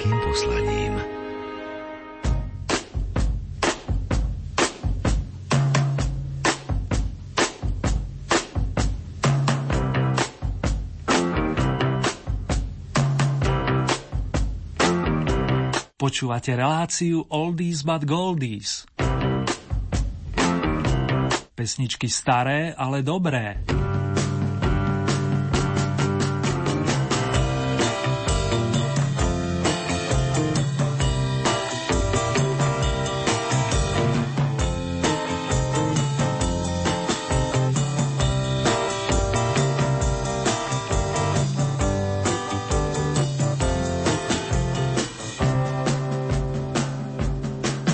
veľkým poslaním. Počúvate reláciu Oldies but Goldies. Pesničky staré, ale dobré.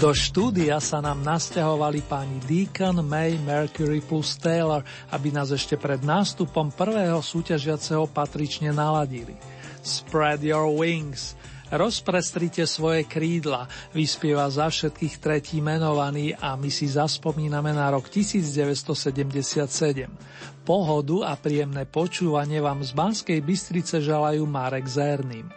Do štúdia sa nám nasťahovali páni Deacon, May, Mercury plus Taylor, aby nás ešte pred nástupom prvého súťažiaceho patrične naladili. Spread your wings, rozprestrite svoje krídla, vyspieva za všetkých tretí menovaný a my si zaspomíname na rok 1977. Pohodu a príjemné počúvanie vám z Banskej Bystrice želajú Marek Zerným.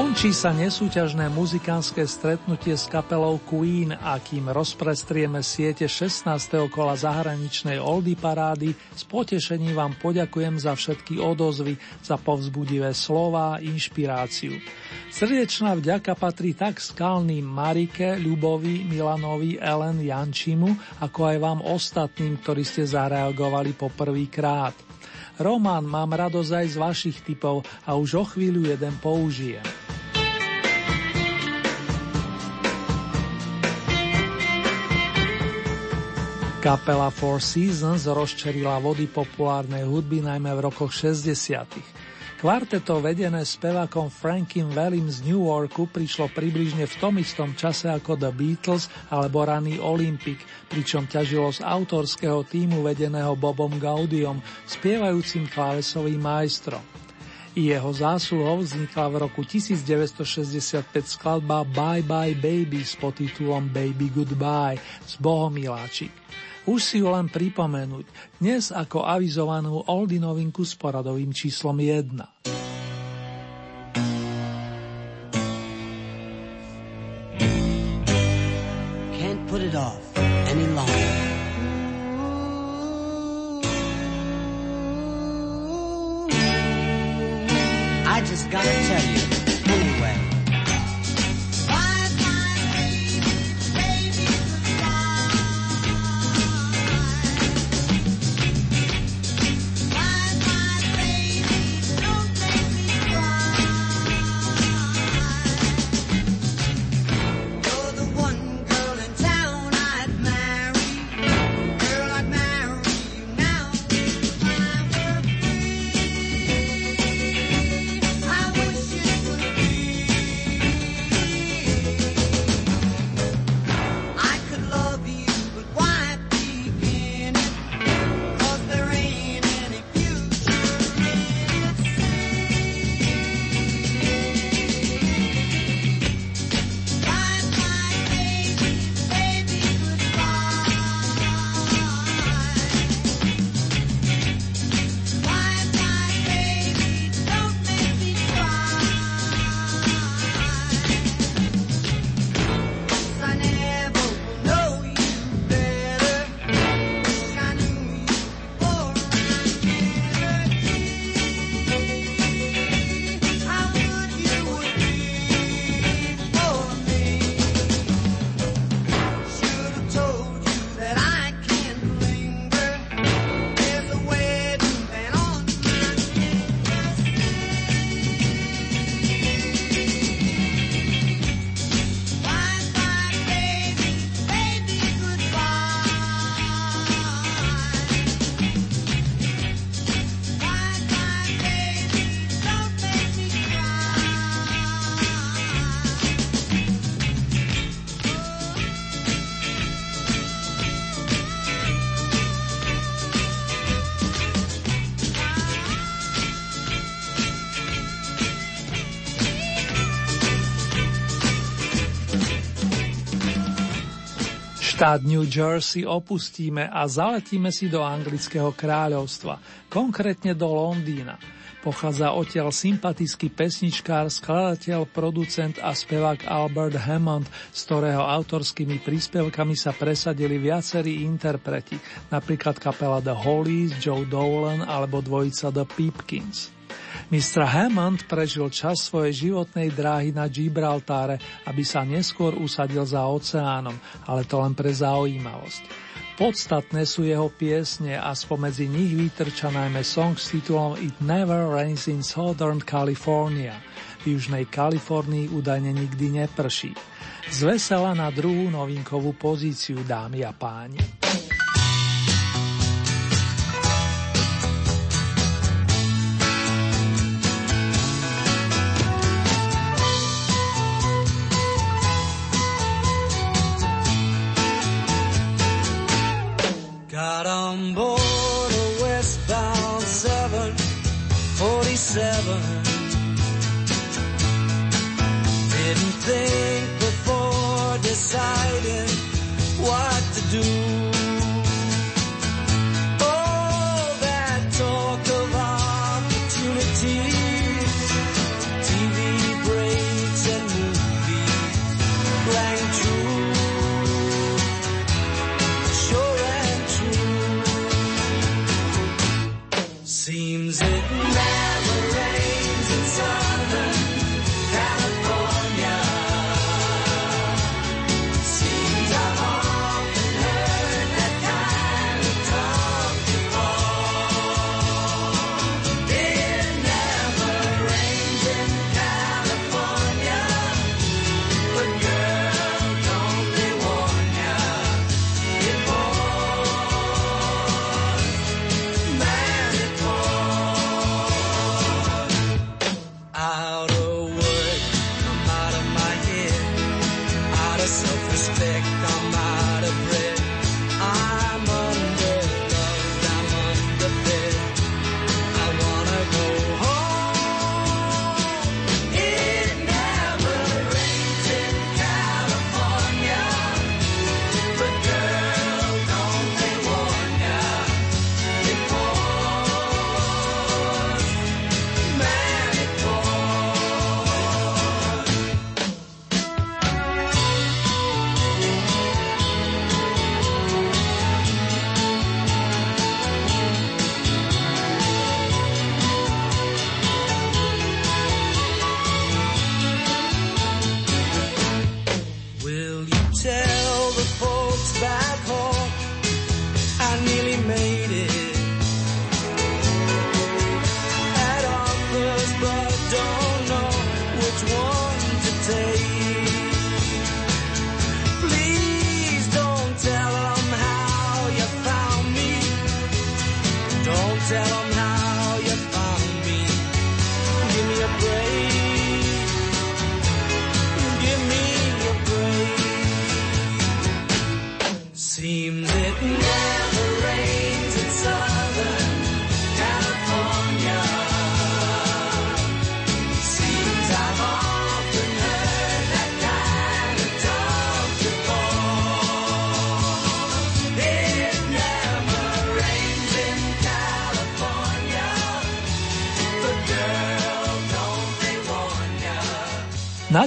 Končí sa nesúťažné muzikánske stretnutie s kapelou Queen a kým rozprestrieme siete 16. kola zahraničnej Oldy parády, s potešením vám poďakujem za všetky odozvy, za povzbudivé slova a inšpiráciu. Srdečná vďaka patrí tak skalným Marike, Ľubovi, Milanovi, Ellen, Jančimu, ako aj vám ostatným, ktorí ste zareagovali po prvýkrát. Román, mám radosť aj z vašich typov a už o chvíľu jeden použijem. Kapela Four Seasons rozčerila vody populárnej hudby najmä v rokoch 60. Kvarteto vedené spevakom Frankim Wellim z New Yorku prišlo približne v tom istom čase ako The Beatles alebo raný Olympic, pričom ťažilo z autorského týmu vedeného Bobom Gaudiom, spievajúcim klávesovým majstrom. I jeho zásluhou vznikla v roku 1965 skladba Bye Bye Baby s podtitulom Baby Goodbye z Bohomiláčik. Už si ju len pripomenúť, dnes ako avizovanú Oldy novinku s poradovým číslom 1. Can't put it off any longer. I just gotta tell you Štát New Jersey opustíme a zaletíme si do anglického kráľovstva, konkrétne do Londýna. Pochádza odtiaľ sympatický pesničkár, skladateľ, producent a spevák Albert Hammond, z ktorého autorskými príspevkami sa presadili viacerí interpreti, napríklad kapela The Hollies, Joe Dolan alebo dvojica The Peepkins. Mr. Hammond prežil čas svojej životnej dráhy na Gibraltáre, aby sa neskôr usadil za oceánom, ale to len pre zaujímavosť. Podstatné sú jeho piesne a spomedzi nich vytrča najmä song s titulom It Never Rains in Southern California. V južnej Kalifornii údajne nikdy neprší. Zvesela na druhú novinkovú pozíciu, dámy a páni. On board a westbound 747. Didn't think self-respect on my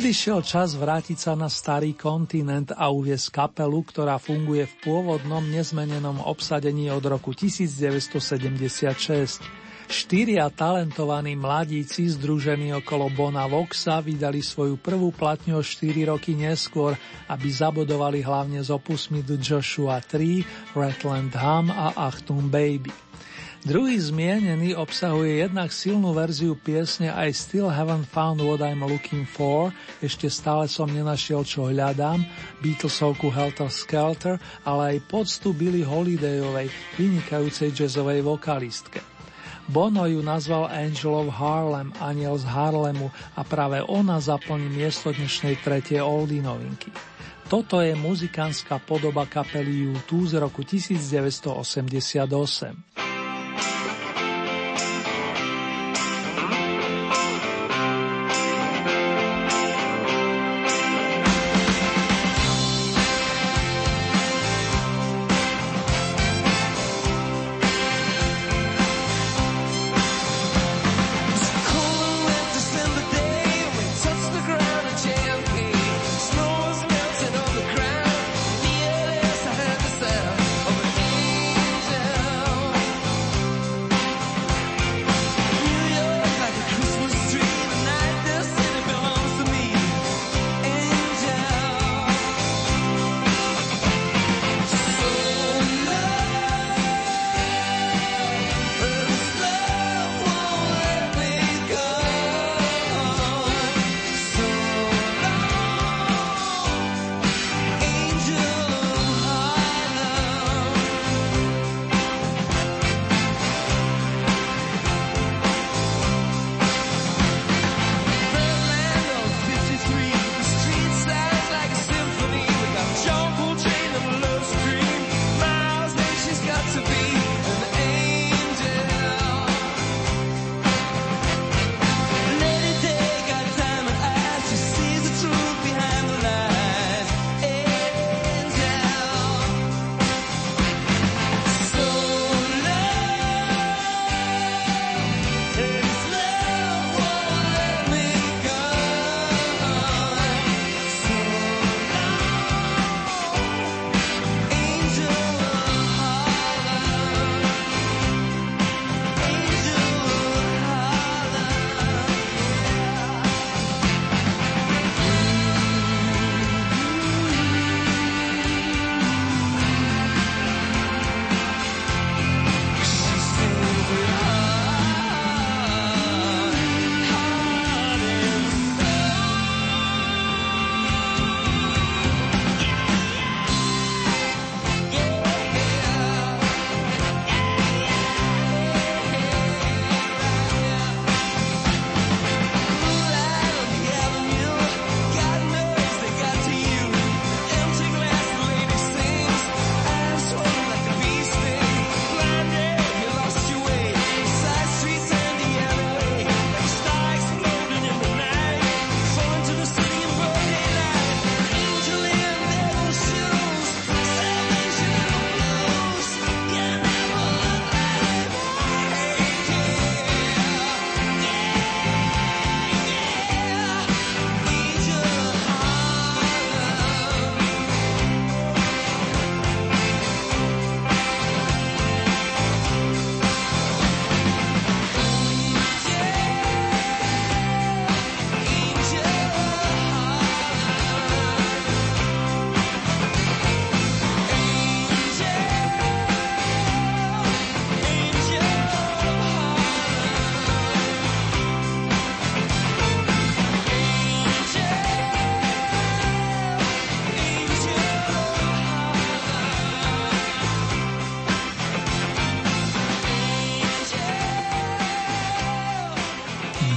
Nadišiel čas vrátiť sa na starý kontinent a uviesť kapelu, ktorá funguje v pôvodnom nezmenenom obsadení od roku 1976. Štyria talentovaní mladíci združení okolo Bona Voxa vydali svoju prvú platňu o 4 roky neskôr, aby zabodovali hlavne z opusmi The Joshua 3, Ratland Hum a Achtung Baby. Druhý zmienený obsahuje jednak silnú verziu piesne I Still Haven't Found What I'm Looking For, ešte stále som nenašiel čo hľadám, Beatlesovku Helter Skelter, ale aj poctu Billy Holidayovej, vynikajúcej jazzovej vokalistke. Bono ju nazval Angel of Harlem, aniel z Harlemu a práve ona zaplní miesto dnešnej tretie oldie novinky. Toto je muzikánska podoba kapely U2 z roku 1988.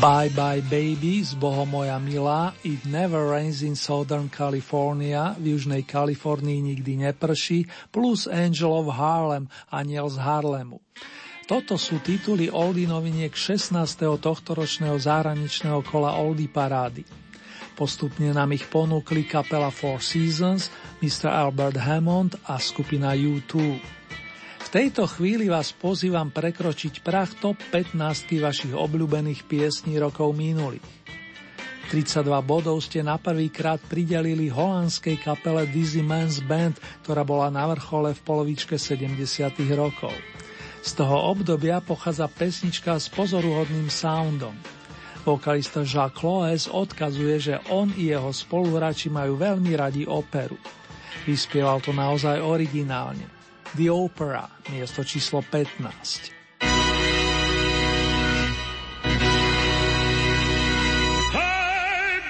Bye Bye Baby z Boho moja milá It Never Rains in Southern California v Južnej Kalifornii nikdy neprší plus Angel of Harlem Aniel z Harlemu. Toto sú tituly Oldie noviniek 16. tohtoročného zahraničného kola Oldie parády. Postupne nám ich ponúkli kapela Four Seasons, Mr. Albert Hammond a skupina U2. V tejto chvíli vás pozývam prekročiť prach top 15 vašich obľúbených piesní rokov minulých. 32 bodov ste na prvýkrát pridelili holandskej kapele Dizzy Man's Band, ktorá bola na vrchole v polovičke 70. rokov. Z toho obdobia pochádza pesnička s pozoruhodným soundom. Vokalista Jacques Loes odkazuje, že on i jeho spoluhráči majú veľmi radi operu. Vyspieval to naozaj originálne. The Opera, miesto číslo 15. Hej,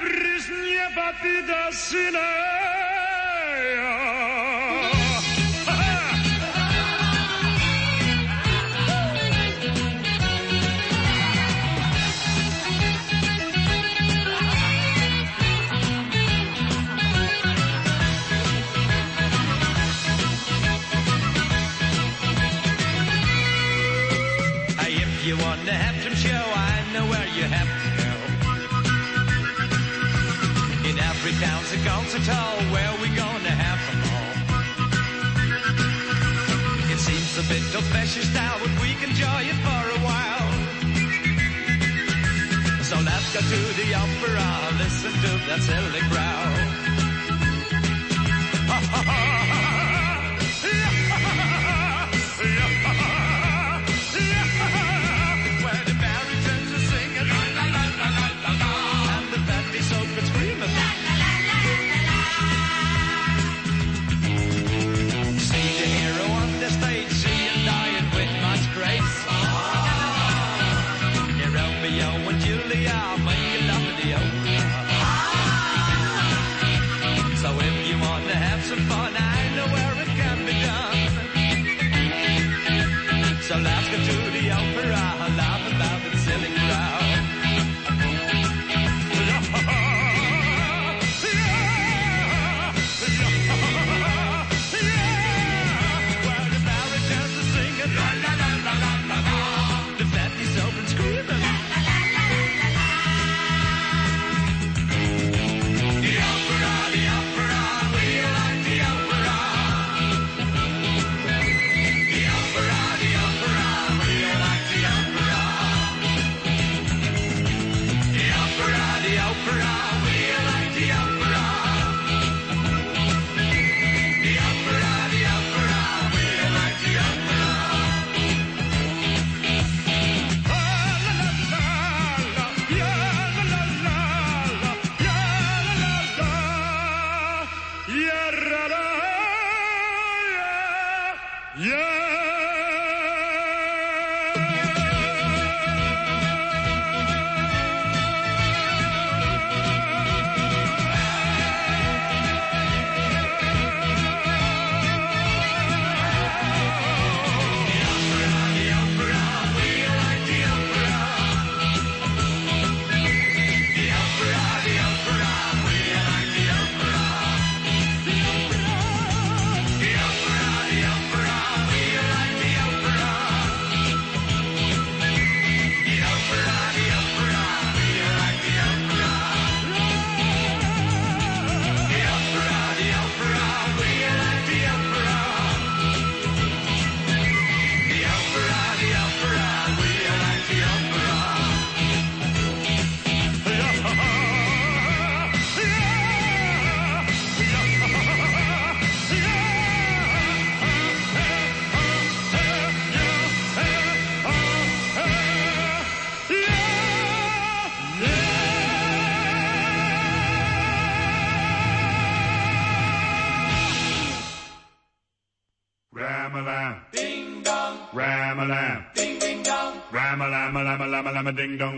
a gone so tall, where we gonna have them all? It seems a bit of fashion style, but we can enjoy it for a while. So let's go to the opera, listen to that silly growl. radio.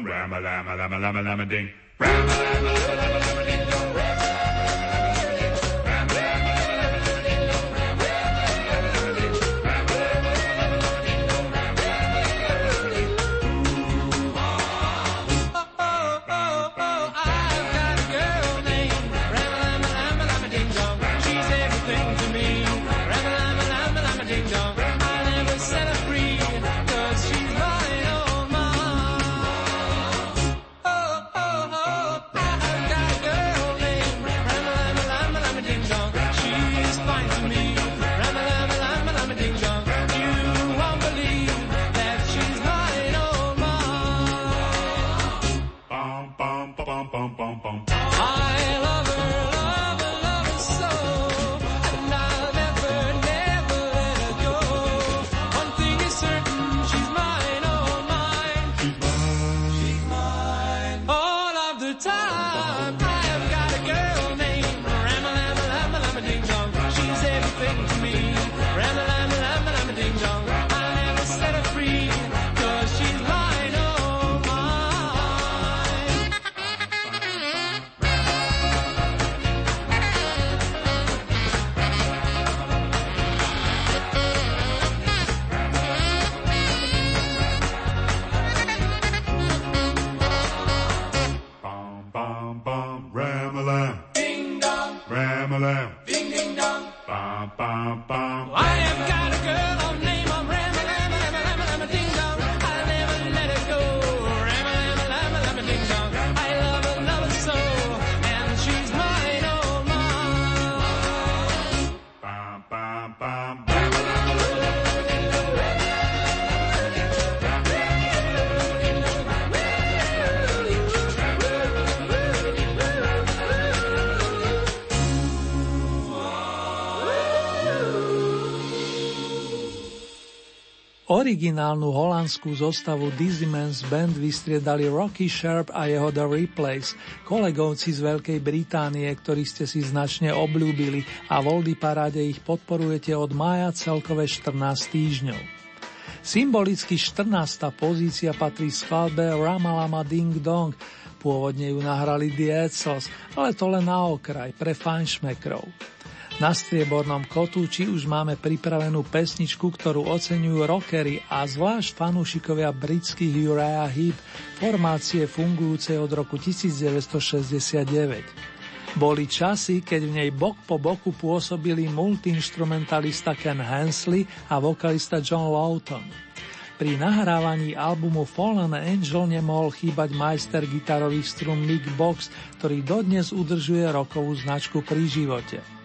Rama lama lama lama lama lama ding dong. Oh oh oh oh! I've got a girl named lama lama lama ding. She's everything. Originálnu holandskú zostavu Dizzyman's Band vystriedali Rocky Sharp a jeho The Replays, kolegovci z Veľkej Británie, ktorí ste si značne obľúbili a v Oldy paráde ich podporujete od mája celkové 14 týždňov. Symbolicky 14. pozícia patrí skladbe Ramalama Ding Dong, pôvodne ju nahrali The Edsels, ale to len na okraj, pre fanšmekrov. Na striebornom kotúči už máme pripravenú pesničku, ktorú oceňujú rockery a zvlášť fanúšikovia britských Uriah Heep, formácie fungujúcej od roku 1969. Boli časy, keď v nej bok po boku pôsobili multiinstrumentalista Ken Hensley a vokalista John Lawton. Pri nahrávaní albumu Fallen Angel nemohol chýbať majster gitarových strún Mick Box, ktorý dodnes udržuje rokovú značku pri živote.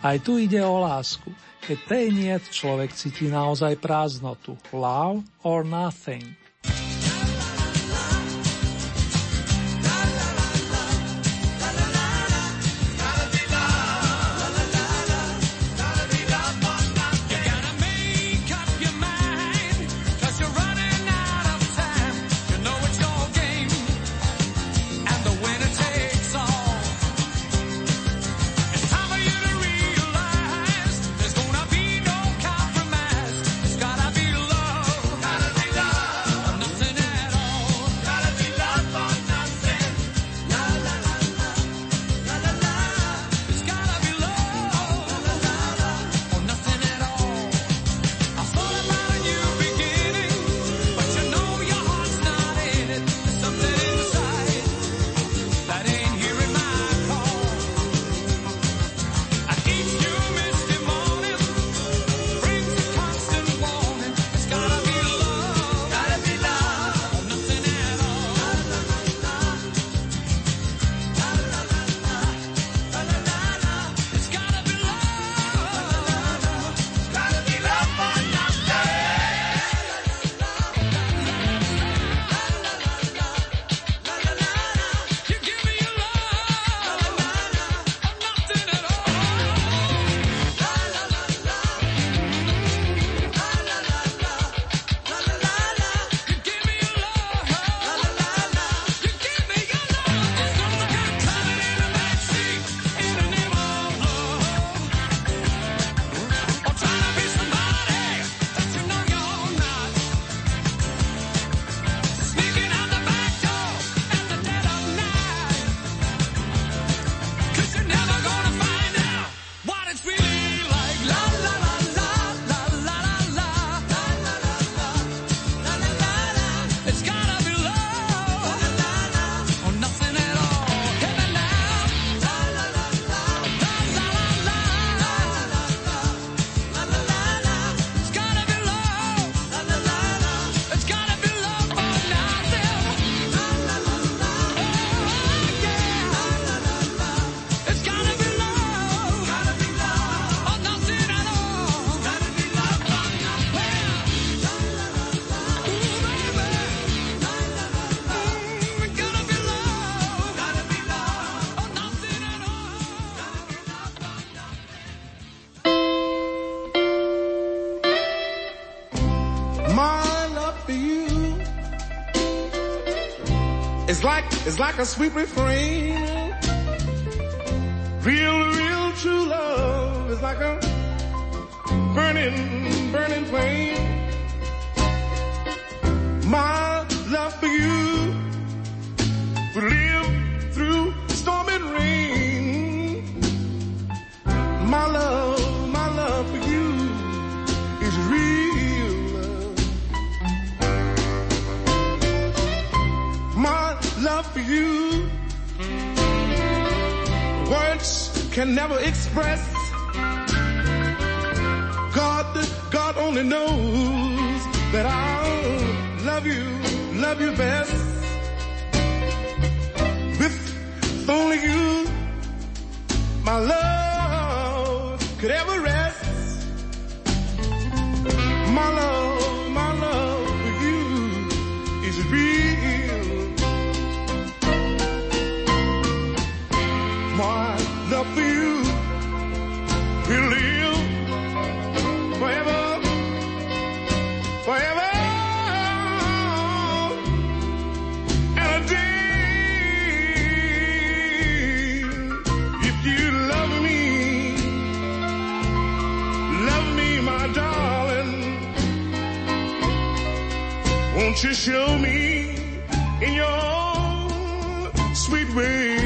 Aj tu ide o lásku. Keď tej niet, človek cíti naozaj prázdnotu. Love or nothing. It's like it's like a sweet refrain. Real, real true love is like a burning, burning flame. My love for you would you. Words can never express. God, God only knows that I'll love you, love you best. With only you, my love Won't you show me in your sweet way?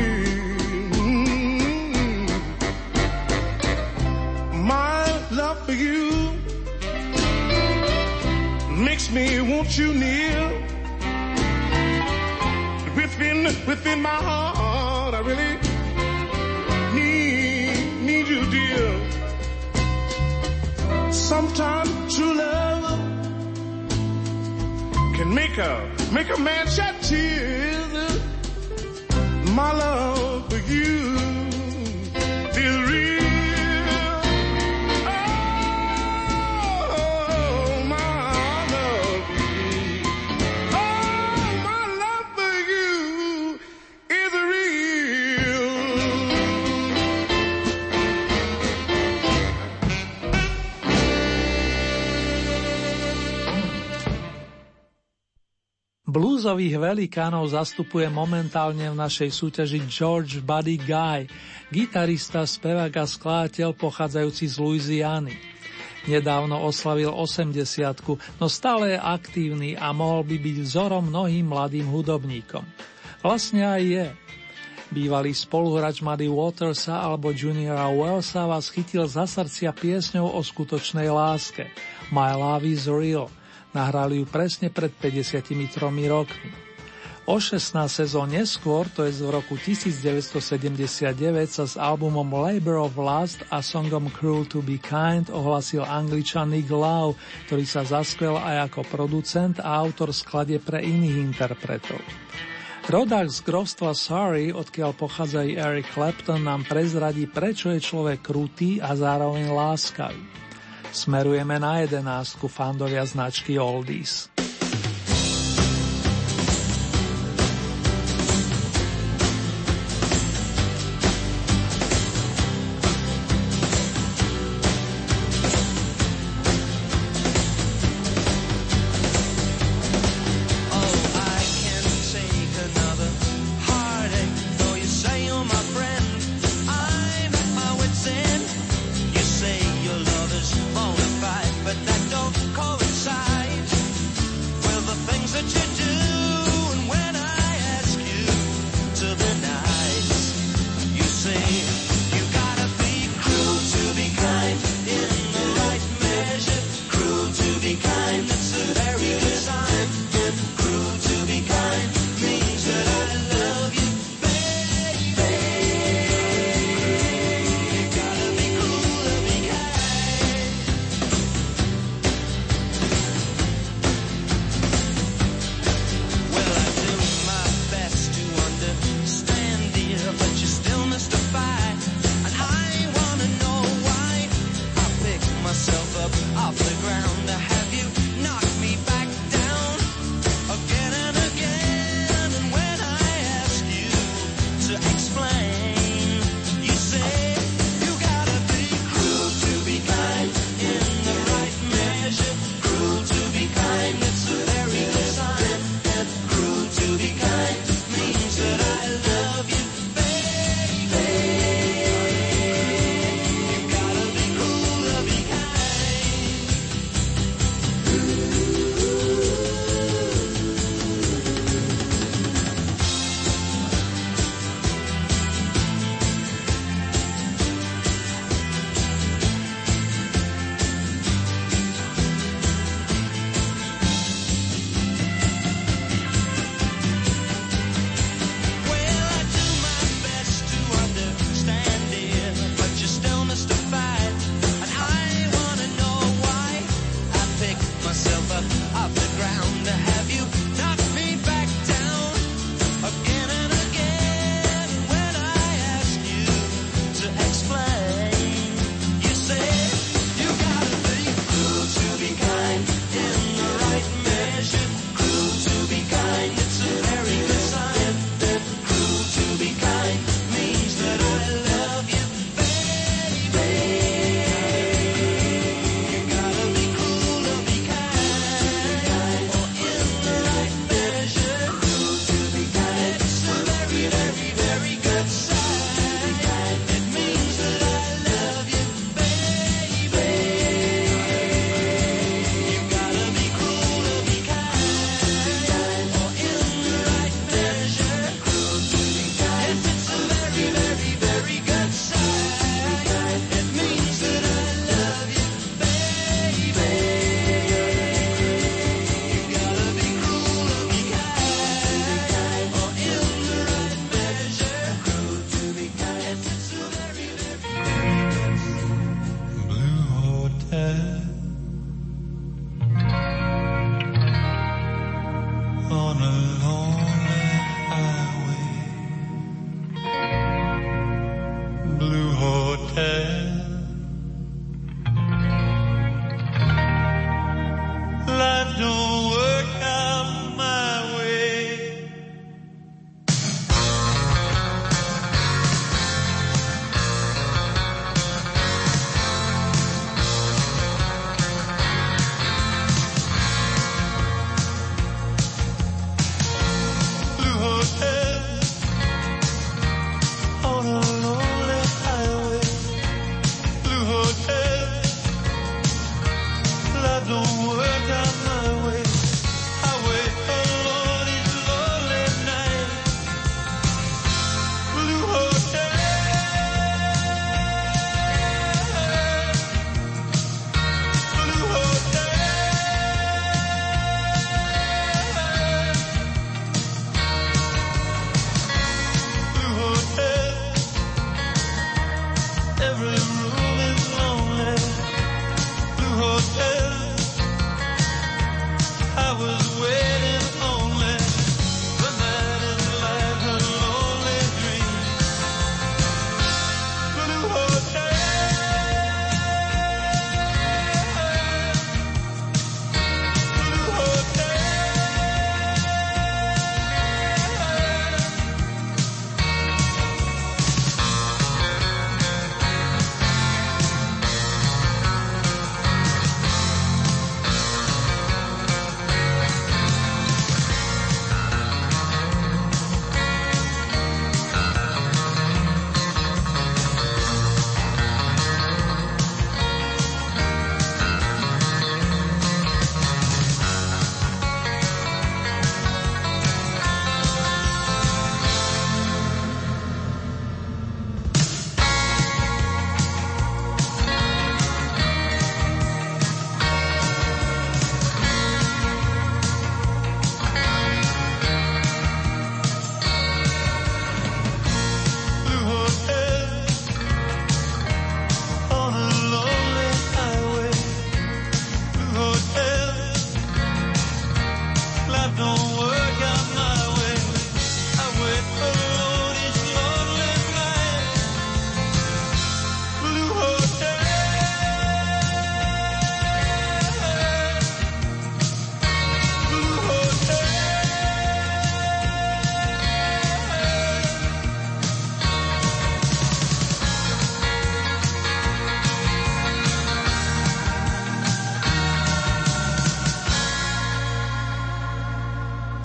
My love for you makes me want you near. Within, within my heart, I really need, need you, dear. Sometimes true love can make a, make a man shed tears. My love Bluesových velikánov zastupuje momentálne v našej súťaži George Buddy Guy, gitarista, spevák a skladateľ pochádzajúci z Louisiany. Nedávno oslavil 80 no stále je aktívny a mohol by byť vzorom mnohým mladým hudobníkom. Vlastne aj je. Bývalý spoluhráč Muddy Watersa alebo Juniora Wellsa vás chytil za srdcia piesňou o skutočnej láske. My Love is Real – Nahrali ju presne pred 53 rokmi. O 16 sezón neskôr, to je v roku 1979, sa s albumom Labor of Lust a songom Cruel to be Kind ohlasil angličan Nick Lau, ktorý sa zaskvel aj ako producent a autor skladie pre iných interpretov. Rodák z grovstva Surrey, odkiaľ pochádza Eric Clapton, nám prezradí, prečo je človek krutý a zároveň láskavý. Smerujeme na jedenástku fandovia značky Oldies.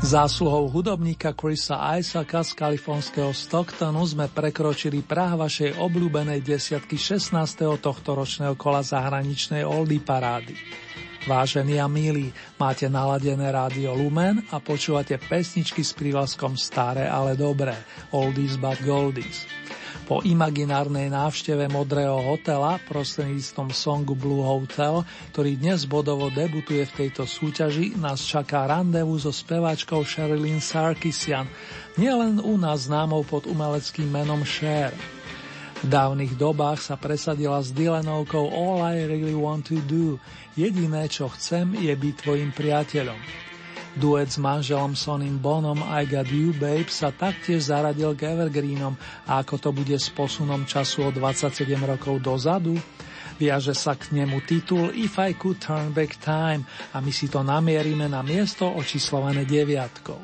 Zásluhou hudobníka Chrisa Isaaca z kalifornského Stocktonu sme prekročili prah vašej obľúbenej desiatky 16. tohto ročného kola zahraničnej Oldie parády. Vážení a milí, máte naladené rádio Lumen a počúvate pesničky s prívlaskom staré, ale dobré, oldies but goldies. Po imaginárnej návšteve Modrého hotela prostredníctvom songu Blue Hotel, ktorý dnes bodovo debutuje v tejto súťaži, nás čaká randevu so speváčkou Sherilyn Sarkisian, nielen u nás známou pod umeleckým menom Cher. V dávnych dobách sa presadila s Dylanovkou All I Really Want To Do, jediné čo chcem je byť tvojim priateľom. Duet s manželom Sonim Bonom I Got You Babe sa taktiež zaradil k Evergreenom a ako to bude s posunom času o 27 rokov dozadu? Viaže sa k nemu titul If I Could Turn Back Time a my si to namierime na miesto očíslované deviatkou.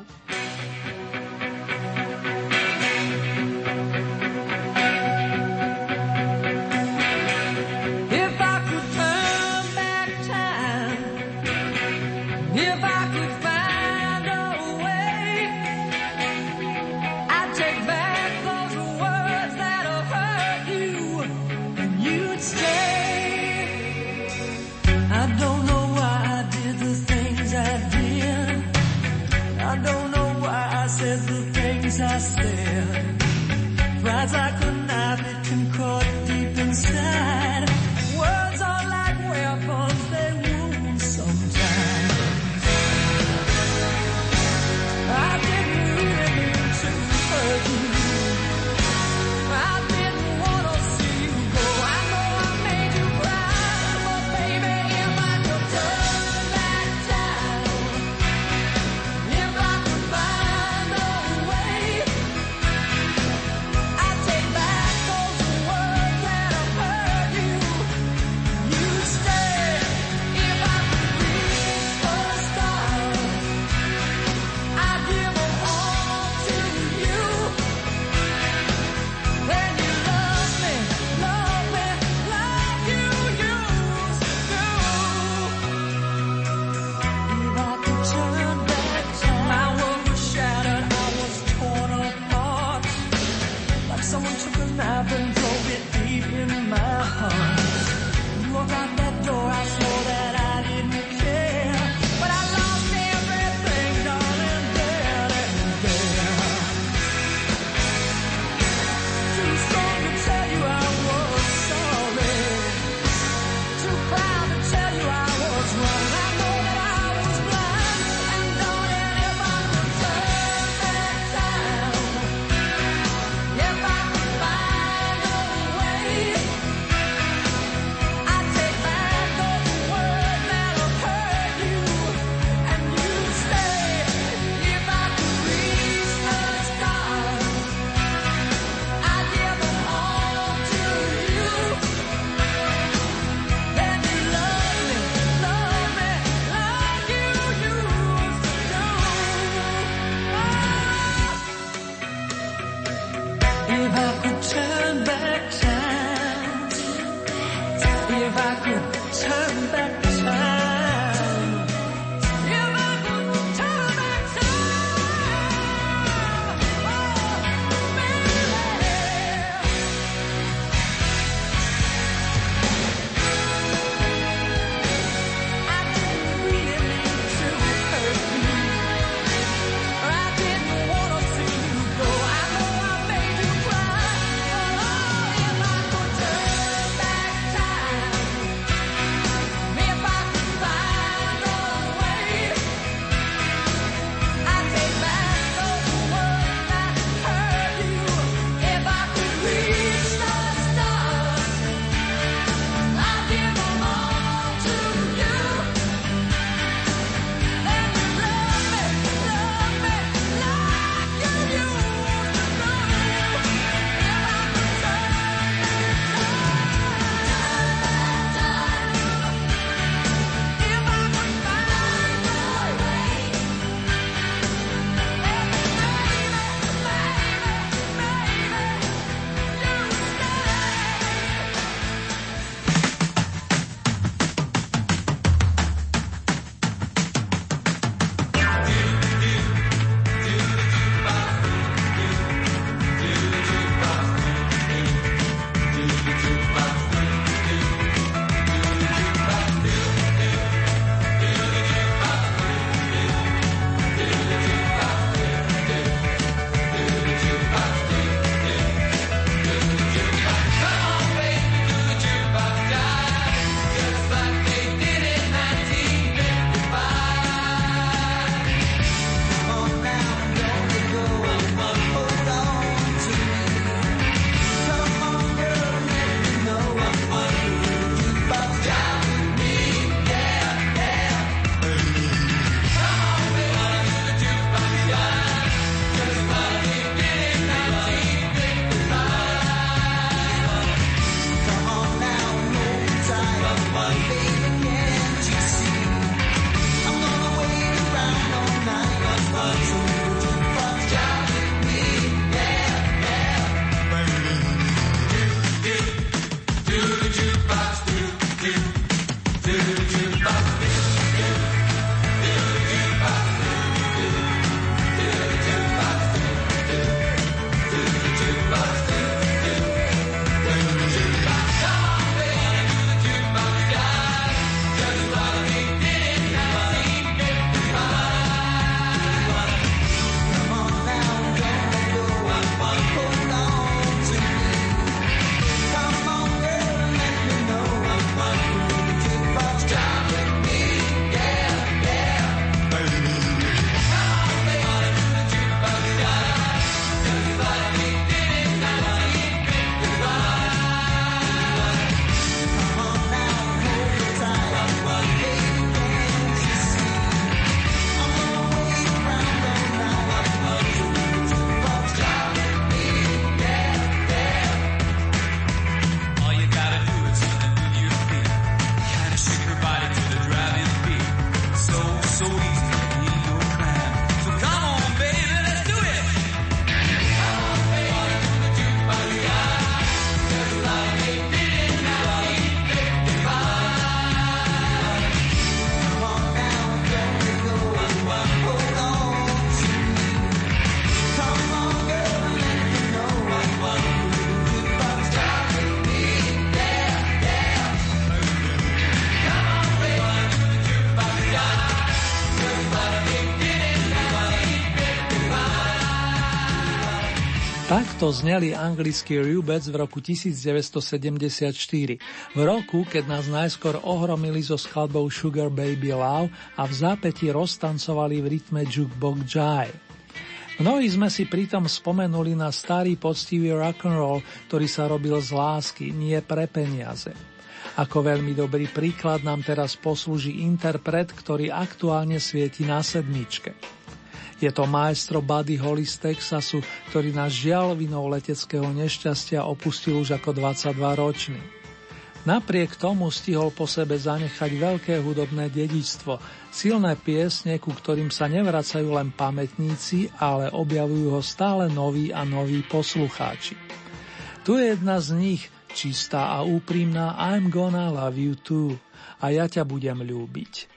Takto zneli anglický Rubets v roku 1974, v roku, keď nás najskôr ohromili so skladbou Sugar Baby Love a v zápäti roztancovali v rytme Jukebox Jive. Mnohí sme si pritom spomenuli na starý poctivý rock'n'roll, ktorý sa robil z lásky, nie pre peniaze. Ako veľmi dobrý príklad nám teraz poslúži interpret, ktorý aktuálne svieti na sedmičke. Je to maestro Buddy Holly z Texasu, ktorý nás žiaľ vinou leteckého nešťastia opustil už ako 22 ročný. Napriek tomu stihol po sebe zanechať veľké hudobné dedičstvo, silné piesne, ku ktorým sa nevracajú len pamätníci, ale objavujú ho stále noví a noví poslucháči. Tu je jedna z nich, čistá a úprimná I'm gonna love you too a ja ťa budem ľúbiť.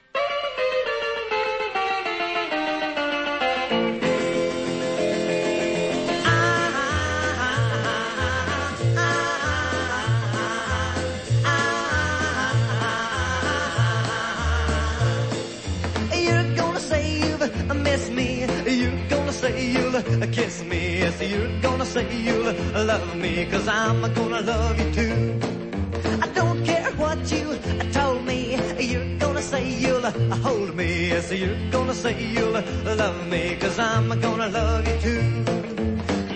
Kiss me. Yes, you're gonna say you'll love me, cause I'm gonna love you too. I don't care what you told me. You're gonna say you'll uh, hold me. Yes, you're gonna say you'll uh, love me, cause I'm gonna love you too.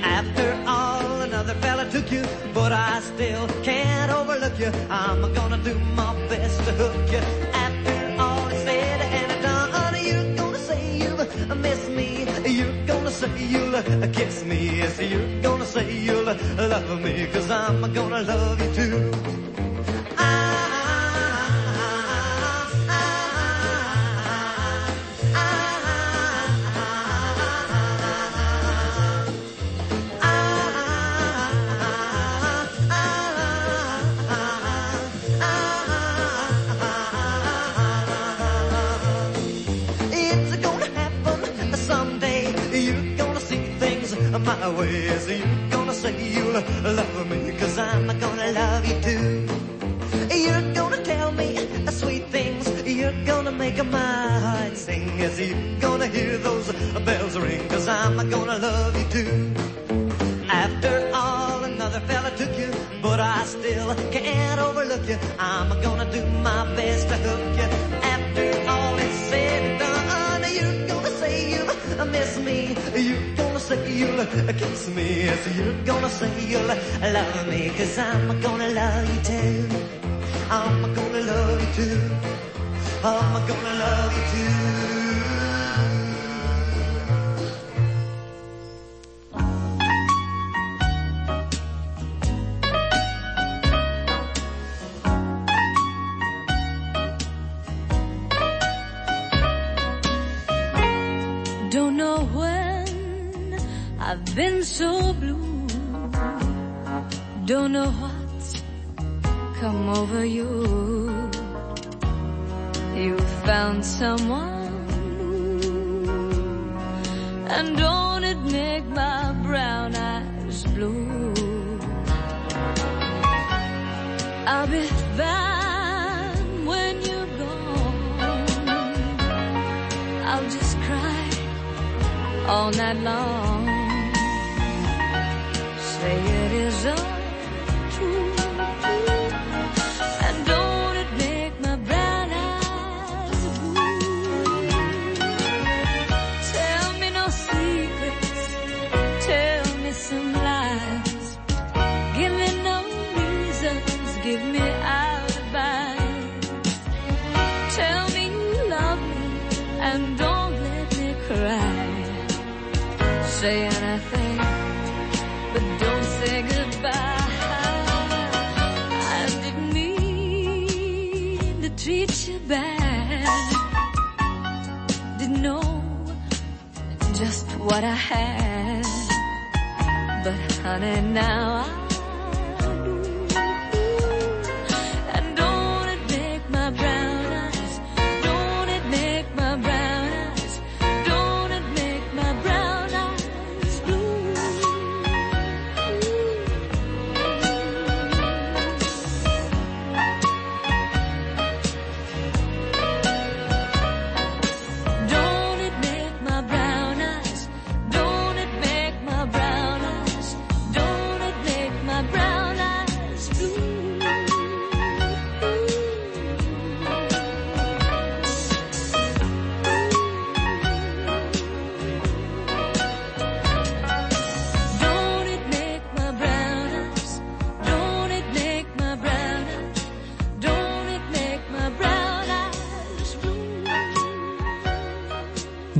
After all, another fella took you, but I still can't overlook you. I'm gonna do my best to hook you. After all is said and done, you're gonna say you'll uh, miss me. You're gonna say you'll kiss me. Yes, you're gonna say you'll love me, cause I'm gonna love you too. You'll uh, kiss me. Yes, you're gonna say you'll love me, cause I'm gonna love you too. I'm gonna love you too. I'm gonna love you too.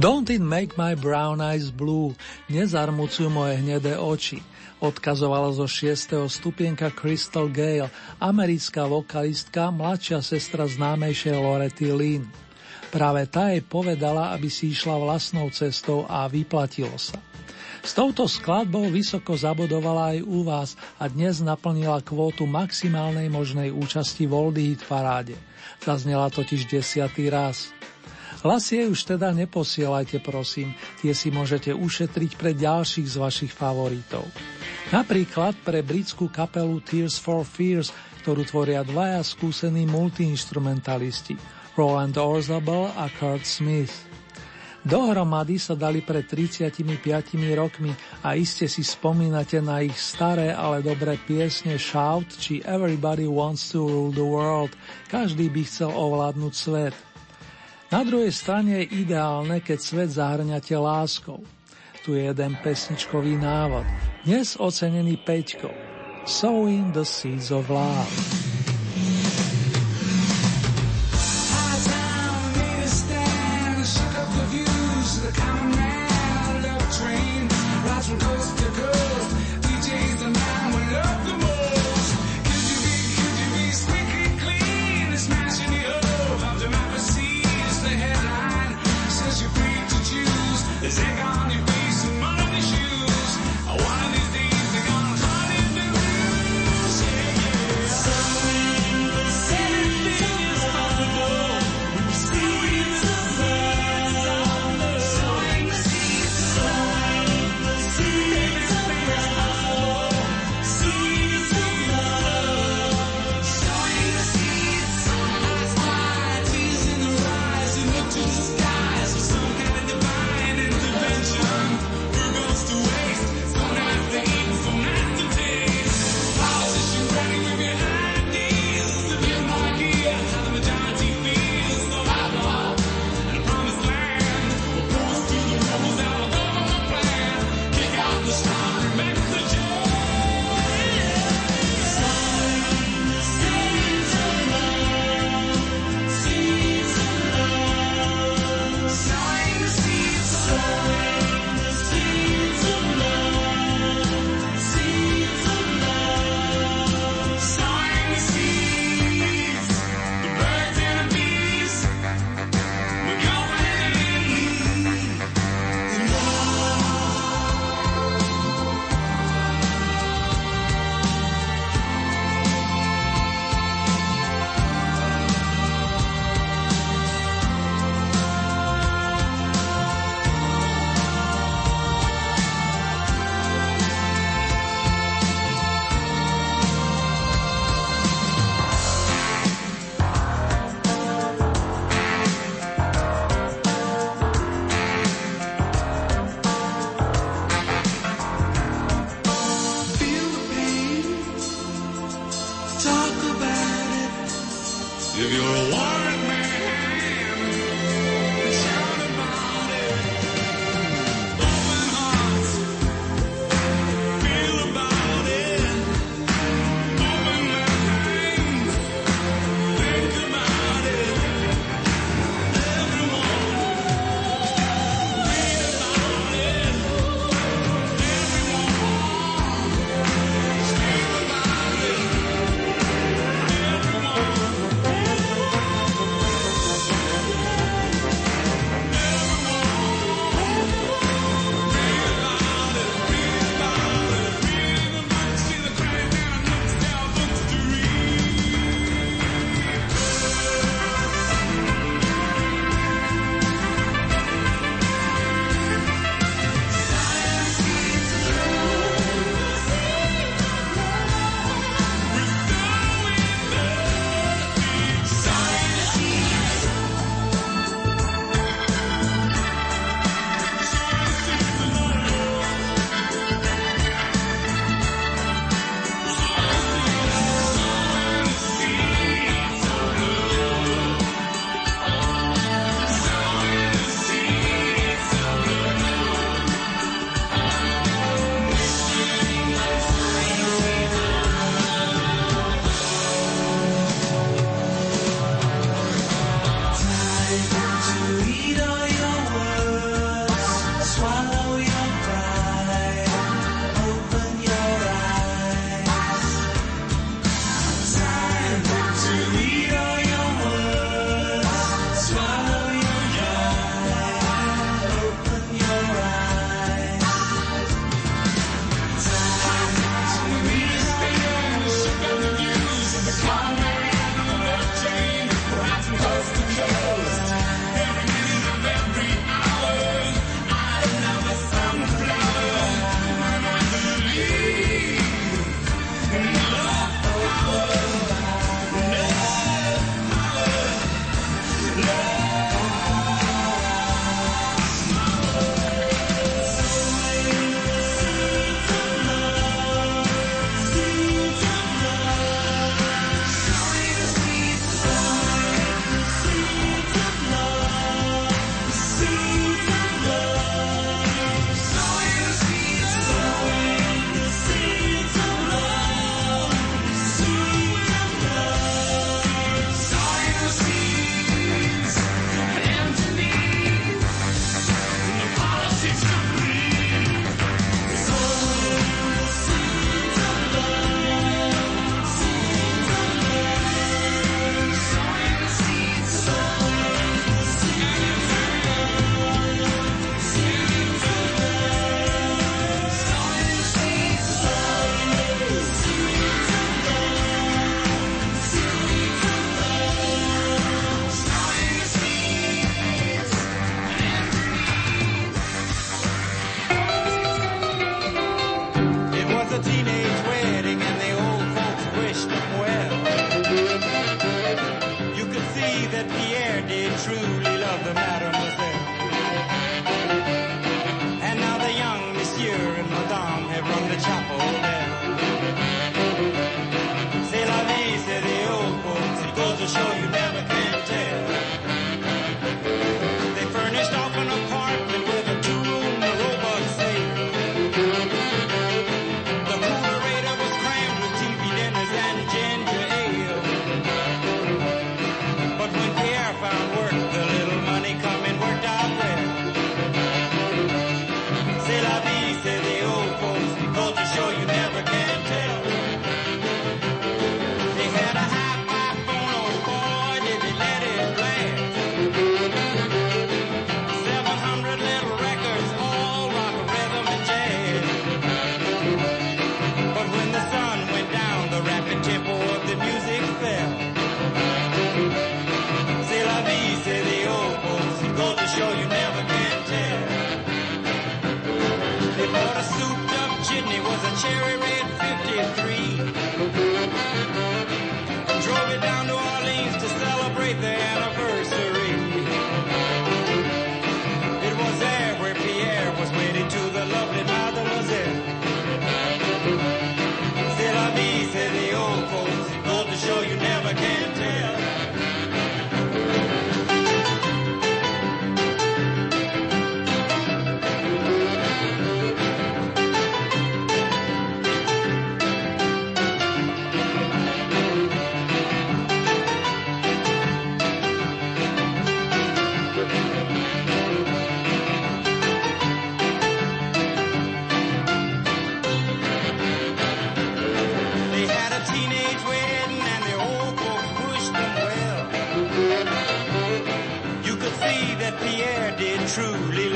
Don't it make my brown eyes blue, nezarmucujú moje hnedé oči. Odkazovala zo 6. stupienka Crystal Gale, americká vokalistka, mladšia sestra známejšej Loretty Lynn. Práve tá jej povedala, aby si išla vlastnou cestou a vyplatilo sa. S touto skladbou vysoko zabodovala aj u vás a dnes naplnila kvótu maximálnej možnej účasti v Oldie Hit paráde. Zaznela totiž desiatý raz. Hlasy jej už teda neposielajte, prosím, tie si môžete ušetriť pre ďalších z vašich favoritov. Napríklad pre britskú kapelu Tears for Fears, ktorú tvoria dvaja skúsení multiinstrumentalisti, Roland Orzabal a Kurt Smith. Dohromady sa dali pred 35 rokmi a iste si spomínate na ich staré, ale dobré piesne Shout či Everybody Wants to Rule the World, každý by chcel ovládnuť svet – na druhej strane je ideálne, keď svet zahrňate láskou. Tu je jeden pesničkový návod, dnes ocenený Peťkou. Sowing the Seeds of Love.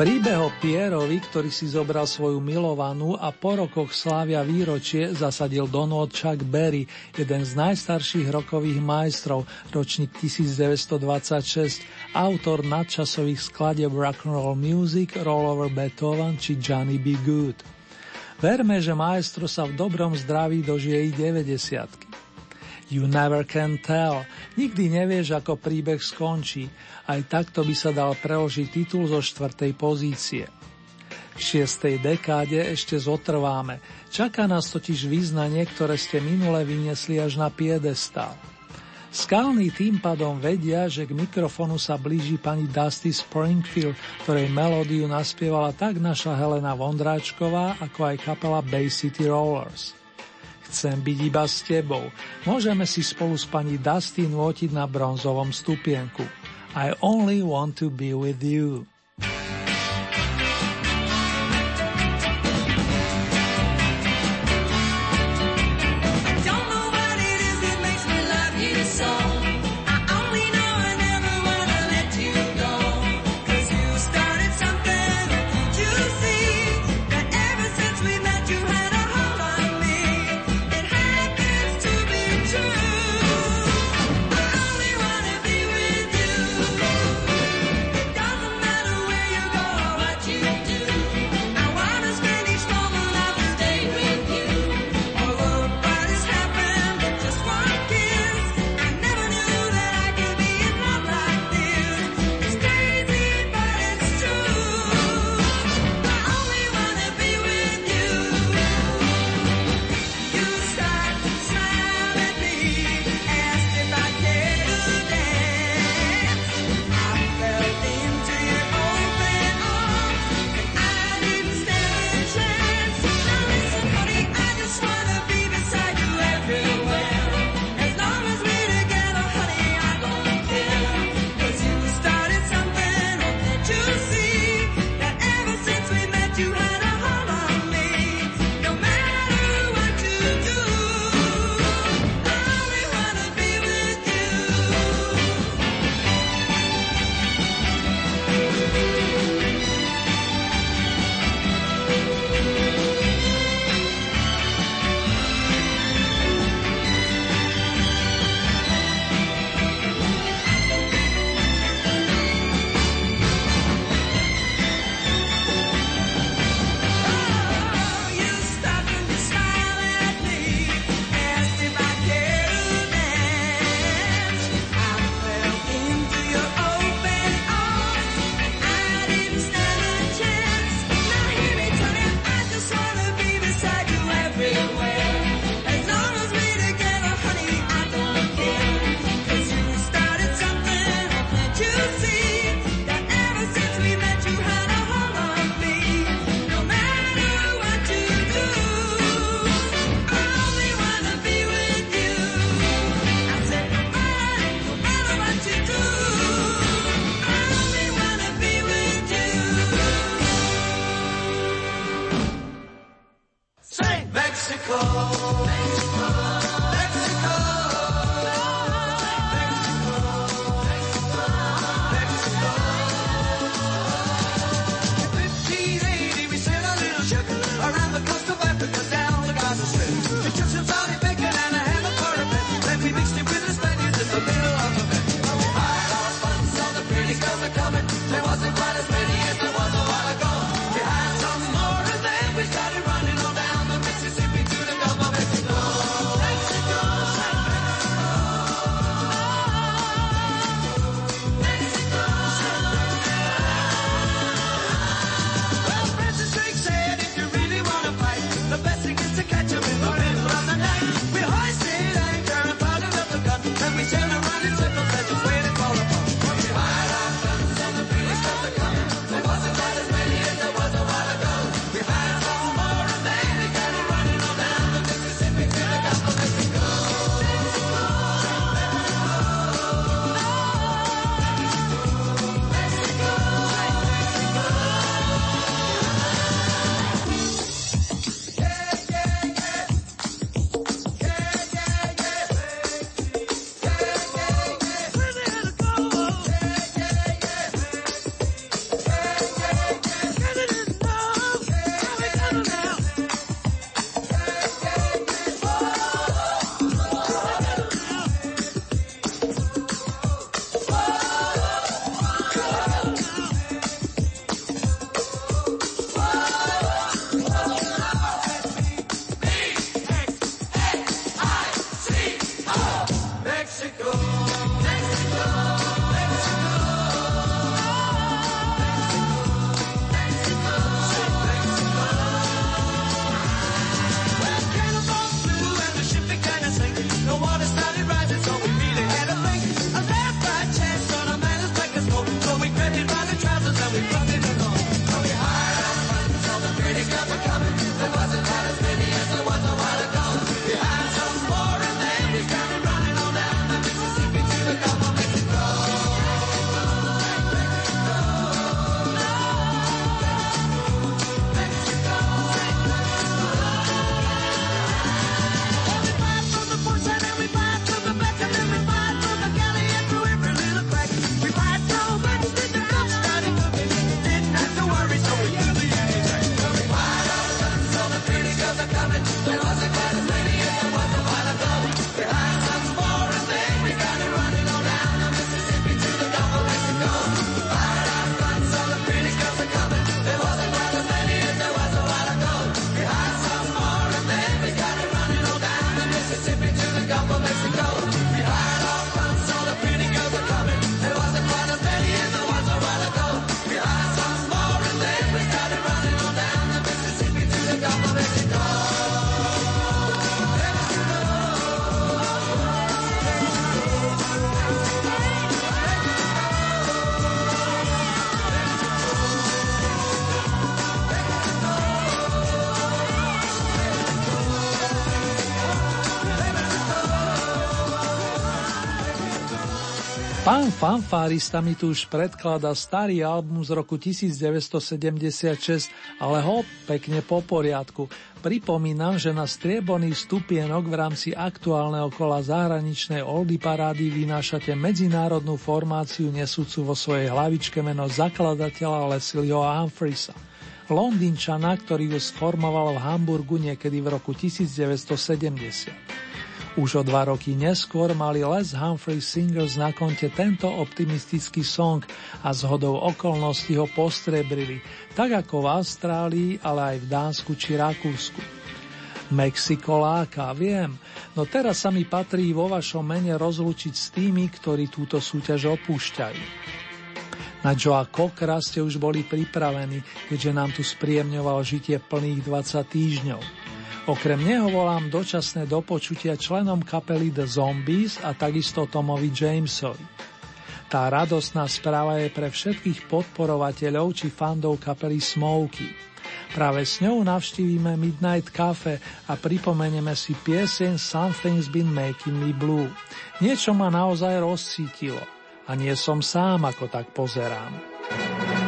Príbeh o Pierovi, ktorý si zobral svoju milovanú a po rokoch slávia výročie, zasadil Donald Chuck Berry, jeden z najstarších rokových majstrov, ročník 1926, autor nadčasových skladieb rock'n'roll music, rollover Beethoven či Johnny B. Good. Verme, že maestro sa v dobrom zdraví dožije i 90 You never can tell. Nikdy nevieš, ako príbeh skončí. Aj takto by sa dal preložiť titul zo štvrtej pozície. V šiestej dekáde ešte zotrváme. Čaká nás totiž význanie, ktoré ste minule vyniesli až na piedestál. Skalní tým pádom vedia, že k mikrofonu sa blíži pani Dusty Springfield, ktorej melódiu naspievala tak naša Helena Vondráčková, ako aj kapela Bay City Rollers. Chcem byť iba s tebou. Môžeme si spolu s pani Dusty nôtiť na bronzovom stupienku. I only want to be with you. Pán fanfárista mi tu už predklada starý album z roku 1976, ale ho pekne po poriadku. Pripomínam, že na strieborný stupienok v rámci aktuálneho kola zahraničnej oldy parády vynášate medzinárodnú formáciu nesúcu vo svojej hlavičke meno zakladateľa Leslieho Humphreys. Londýnčana, ktorý ju sformoval v Hamburgu niekedy v roku 1970. Už o dva roky neskôr mali Les Humphrey Singers na konte tento optimistický song a z hodou okolností ho postrebrili, tak ako v Austrálii, ale aj v Dánsku či Rakúsku. Mexiko láka, viem, no teraz sa mi patrí vo vašom mene rozlučiť s tými, ktorí túto súťaž opúšťajú. Na Joa Cockra ste už boli pripravení, keďže nám tu spríjemňoval žitie plných 20 týždňov. Okrem neho volám dočasné dopočutia členom kapely The Zombies a takisto Tomovi Jamesovi. Tá radostná správa je pre všetkých podporovateľov či fandov kapely Smokey. Práve s ňou navštívime Midnight Cafe a pripomenieme si pieseň Something's Been Making Me Blue. Niečo ma naozaj rozcítilo. A nie som sám, ako tak pozerám. Oh,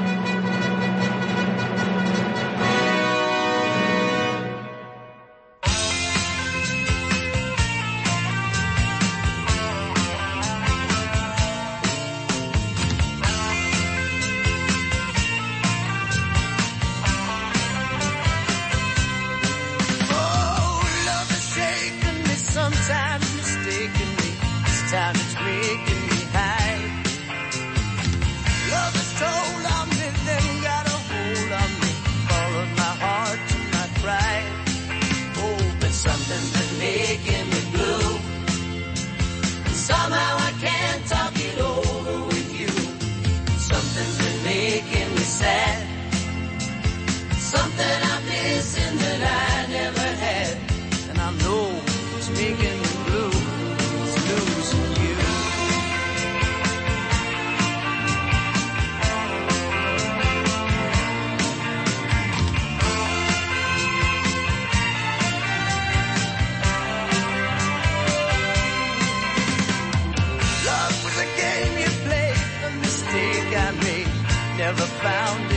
found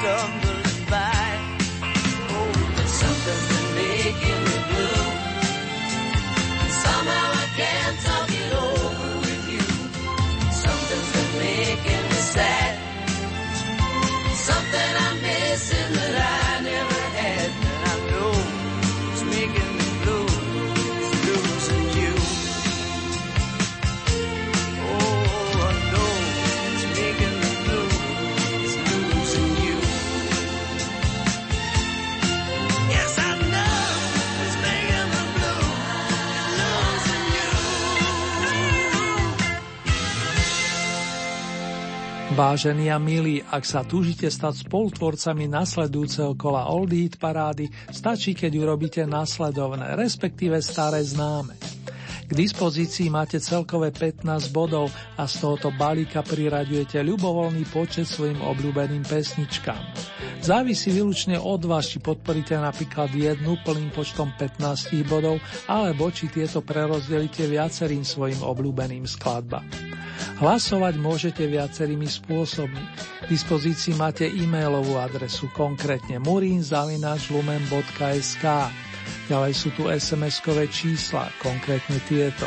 got Vážení a milí, ak sa túžite stať spolutvorcami nasledujúceho kola Old Eat parády, stačí, keď urobíte nasledovné, respektíve staré známe. K dispozícii máte celkové 15 bodov a z tohoto balíka priraďujete ľubovoľný počet svojim obľúbeným pesničkám. Závisí výlučne od vás, či podporíte napríklad jednu plným počtom 15 bodov, alebo či tieto prerozdelíte viacerým svojim obľúbeným skladbám. Hlasovať môžete viacerými spôsobmi. V dispozícii máte e-mailovú adresu, konkrétne murinzavinačlumen.sk. Ďalej sú tu SMS-kové čísla, konkrétne tieto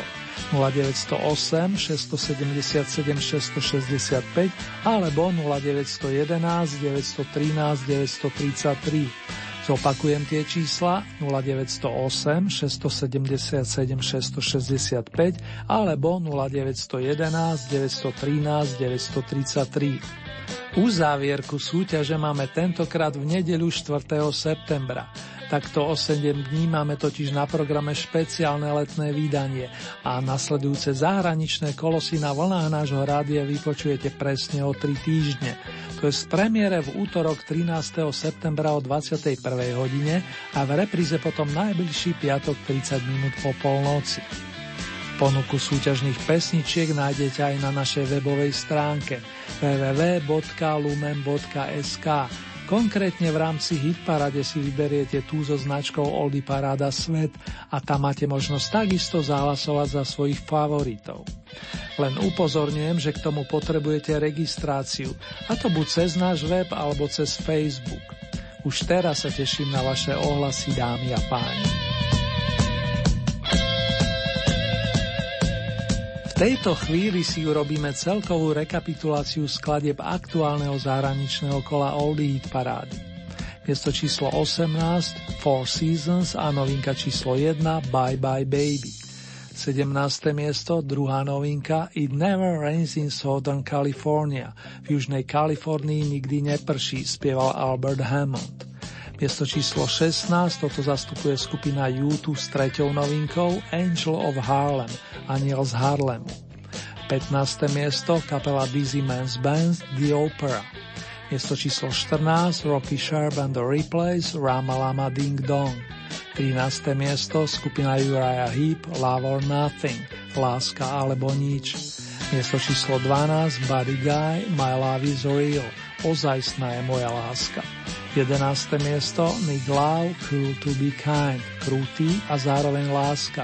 0908 677 665 alebo 0911 913 933. Zopakujem tie čísla 0908 677 665 alebo 0911 913 933. Uzávierku súťaže máme tentokrát v nedeľu 4. septembra. Takto o 7 dní máme totiž na programe špeciálne letné vydanie a nasledujúce zahraničné kolosy na vlnách nášho rádia vypočujete presne o 3 týždne. To je z premiére v útorok 13. septembra o 21. hodine a v repríze potom najbližší piatok 30 minút po polnoci. Ponuku súťažných pesničiek nájdete aj na našej webovej stránke www.lumen.sk Konkrétne v rámci Hitparade si vyberiete tú so značkou Oldy Paráda Svet a tam máte možnosť takisto zahlasovať za svojich favoritov. Len upozorňujem, že k tomu potrebujete registráciu, a to buď cez náš web alebo cez Facebook. Už teraz sa teším na vaše ohlasy, dámy a páni. Tejto chvíli si urobíme celkovú rekapituláciu skladieb aktuálneho zahraničného kola Oldie Hit parády. Miesto číslo 18 Four Seasons a novinka číslo 1 Bye Bye Baby. 17. miesto, druhá novinka It Never Rains in Southern California. V južnej Kalifornii nikdy neprší, spieval Albert Hammond. Miesto číslo 16, toto zastupuje skupina U2 s treťou novinkou Angel of Harlem, Aniel z Harlemu. 15. miesto, kapela Dizzy Man's Band, The Opera. Miesto číslo 14, Rocky Sharp and the Replays, Rama Lama Ding Dong. 13. miesto, skupina Uriah Heep, Love or Nothing, Láska alebo nič. Miesto číslo 12, Buddy Guy, My Love is Real, Ozajstná je moja láska. 11. miesto Nick Lau, Cruel to be kind, krutý a zároveň láska.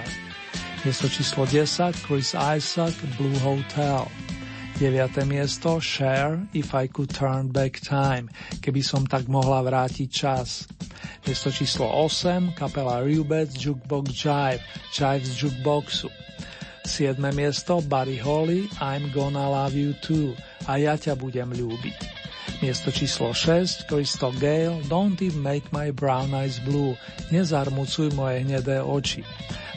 Miesto číslo 10 Chris Isaac, Blue Hotel. 9. miesto Share, If I Could Turn Back Time, keby som tak mohla vrátiť čas. Miesto číslo 8 kapela Rubets Jukebox Jive, Jive z Jukeboxu. 7. miesto Buddy Holly, I'm Gonna Love You Too a ja ťa budem ľúbiť. Miesto číslo 6, Crystal Gale, Don't it make my brown eyes blue, nezarmucuj moje hnedé oči.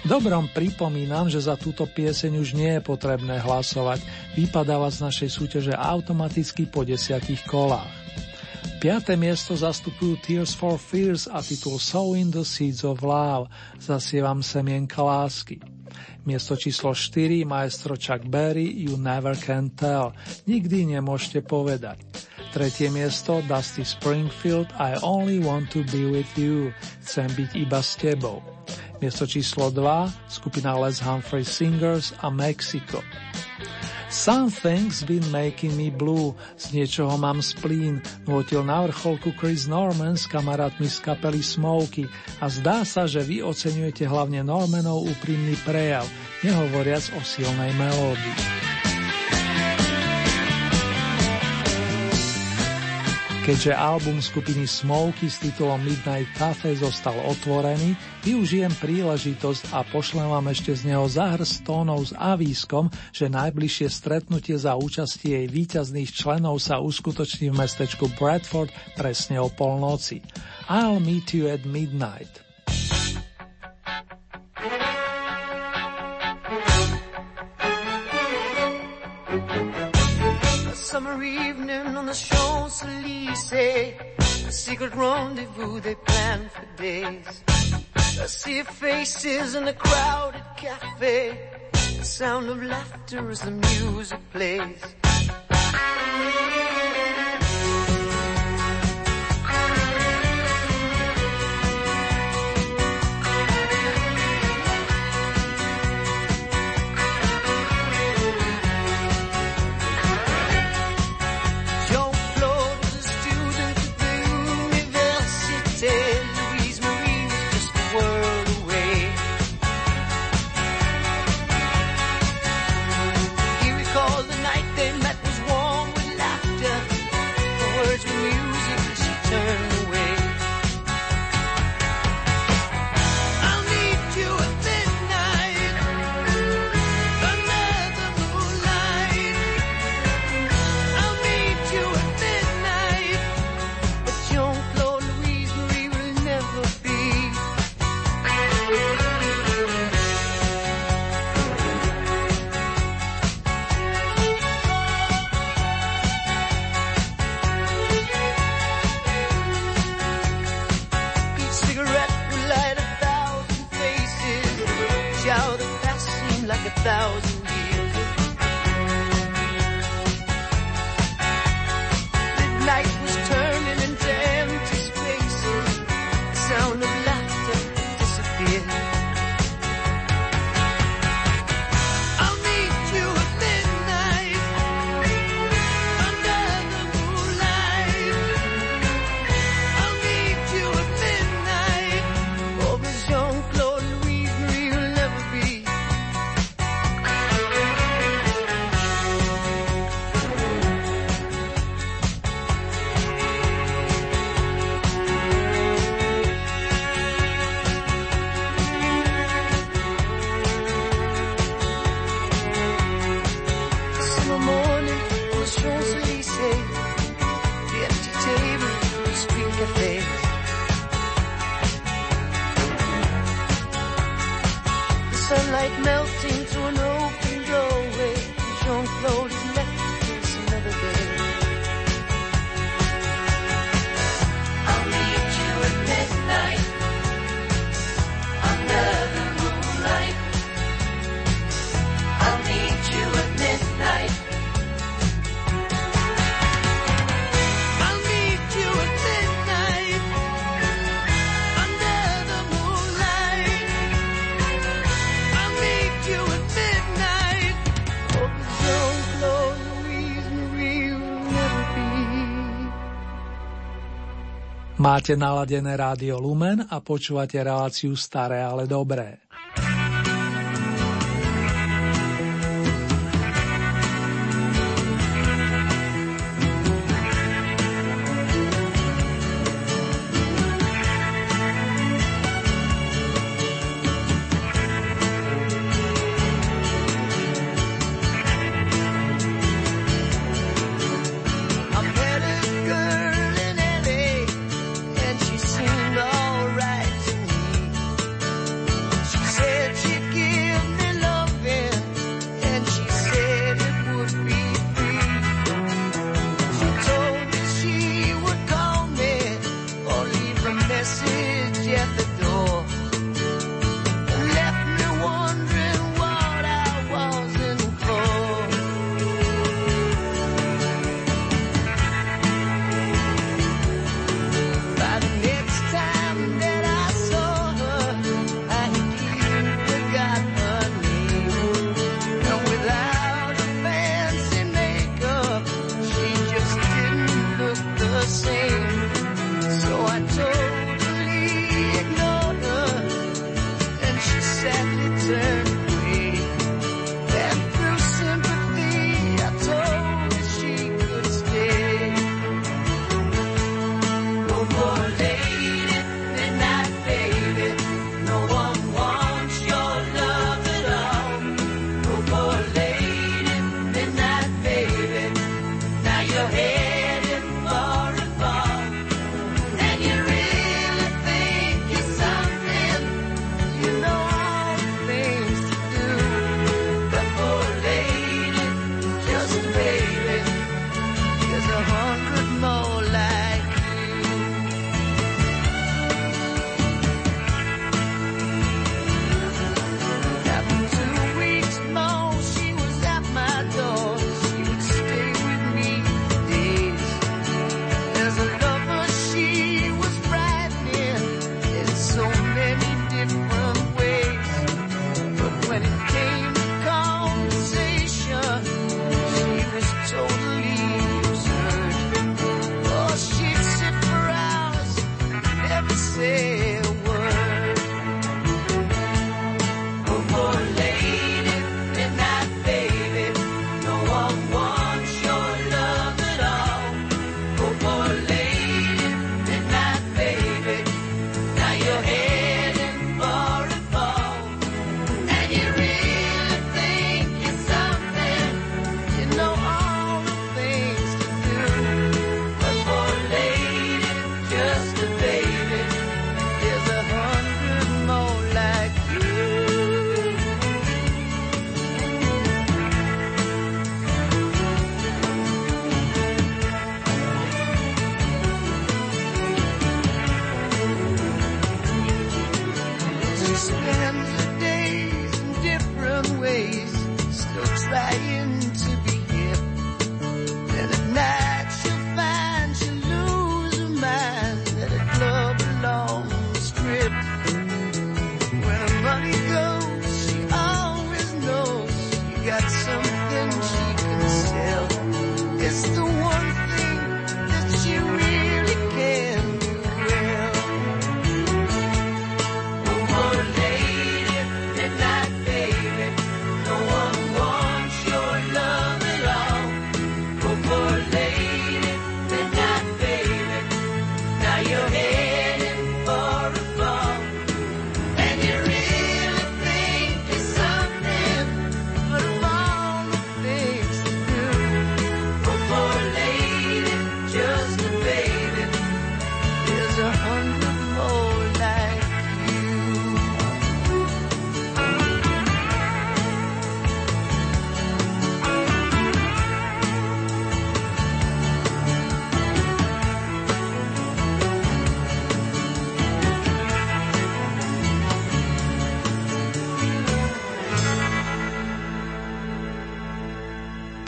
Dobrom pripomínam, že za túto pieseň už nie je potrebné hlasovať, vypadáva z našej súťaže automaticky po desiatich kolách. Piaté miesto zastupujú Tears for Fears a titul in the Seeds of Love, zasievam semienka lásky. Miesto číslo 4, maestro Chuck Berry, You Never Can Tell, nikdy nemôžete povedať. Tretie miesto Dusty Springfield I Only Want to Be With You Chcem byť iba s tebou. Miesto číslo 2 skupina Les Humphrey Singers a Mexico. Something's been making me blue, z niečoho mám splín, nôtil na vrcholku Chris Norman s kamarátmi z kapely Smoky a zdá sa, že vy oceňujete hlavne Normanov úprimný prejav, nehovoriac o silnej melódii. Keďže album skupiny Smoky s titulom Midnight Cafe zostal otvorený, využijem príležitosť a pošlem vám ešte z neho zahrst tónov s avískom, že najbližšie stretnutie za účasti jej výťazných členov sa uskutoční v mestečku Bradford presne o polnoci. I'll meet you at midnight. Summer evening on the Champs-Élysées. A secret rendezvous they planned for days. I see faces in a crowded cafe. The sound of laughter as the music plays. thousand. Máte naladené rádio Lumen a počúvate reláciu Staré, ale dobré.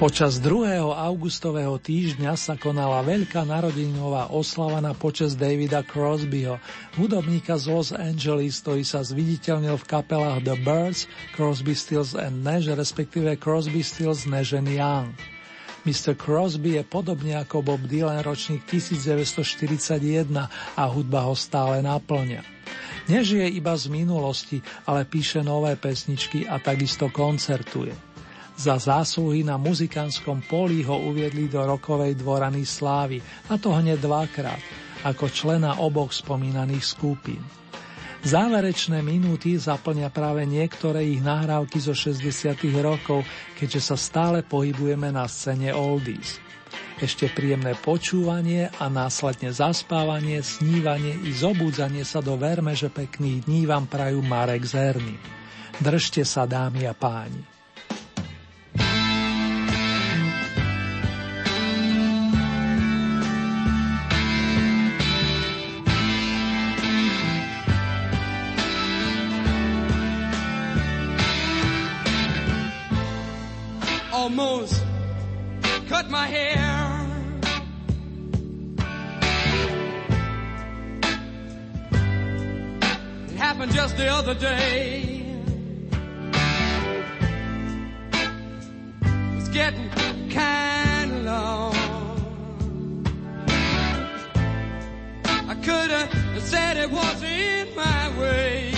Počas 2. augustového týždňa sa konala veľká narodinová oslava na počas Davida Crosbyho, hudobníka z Los Angeles, ktorý sa zviditeľnil v kapelách The Birds, Crosby, Stills and Nash, respektíve Crosby, Stills, Nash and Young. Mr. Crosby je podobne ako Bob Dylan ročník 1941 a hudba ho stále naplňa. Nežije iba z minulosti, ale píše nové pesničky a takisto koncertuje. Za zásluhy na muzikánskom poli ho uviedli do rokovej dvorany slávy, a to hneď dvakrát, ako člena oboch spomínaných skupín. Záverečné minúty zaplňa práve niektoré ich nahrávky zo 60. rokov, keďže sa stále pohybujeme na scéne oldies. Ešte príjemné počúvanie a následne zaspávanie, snívanie i zobúdzanie sa do verme, že pekných dní vám prajú Marek Zerny. Držte sa, dámy a páni. Almost cut my hair. It happened just the other day. It's getting kind of long. I could have said it was in my way.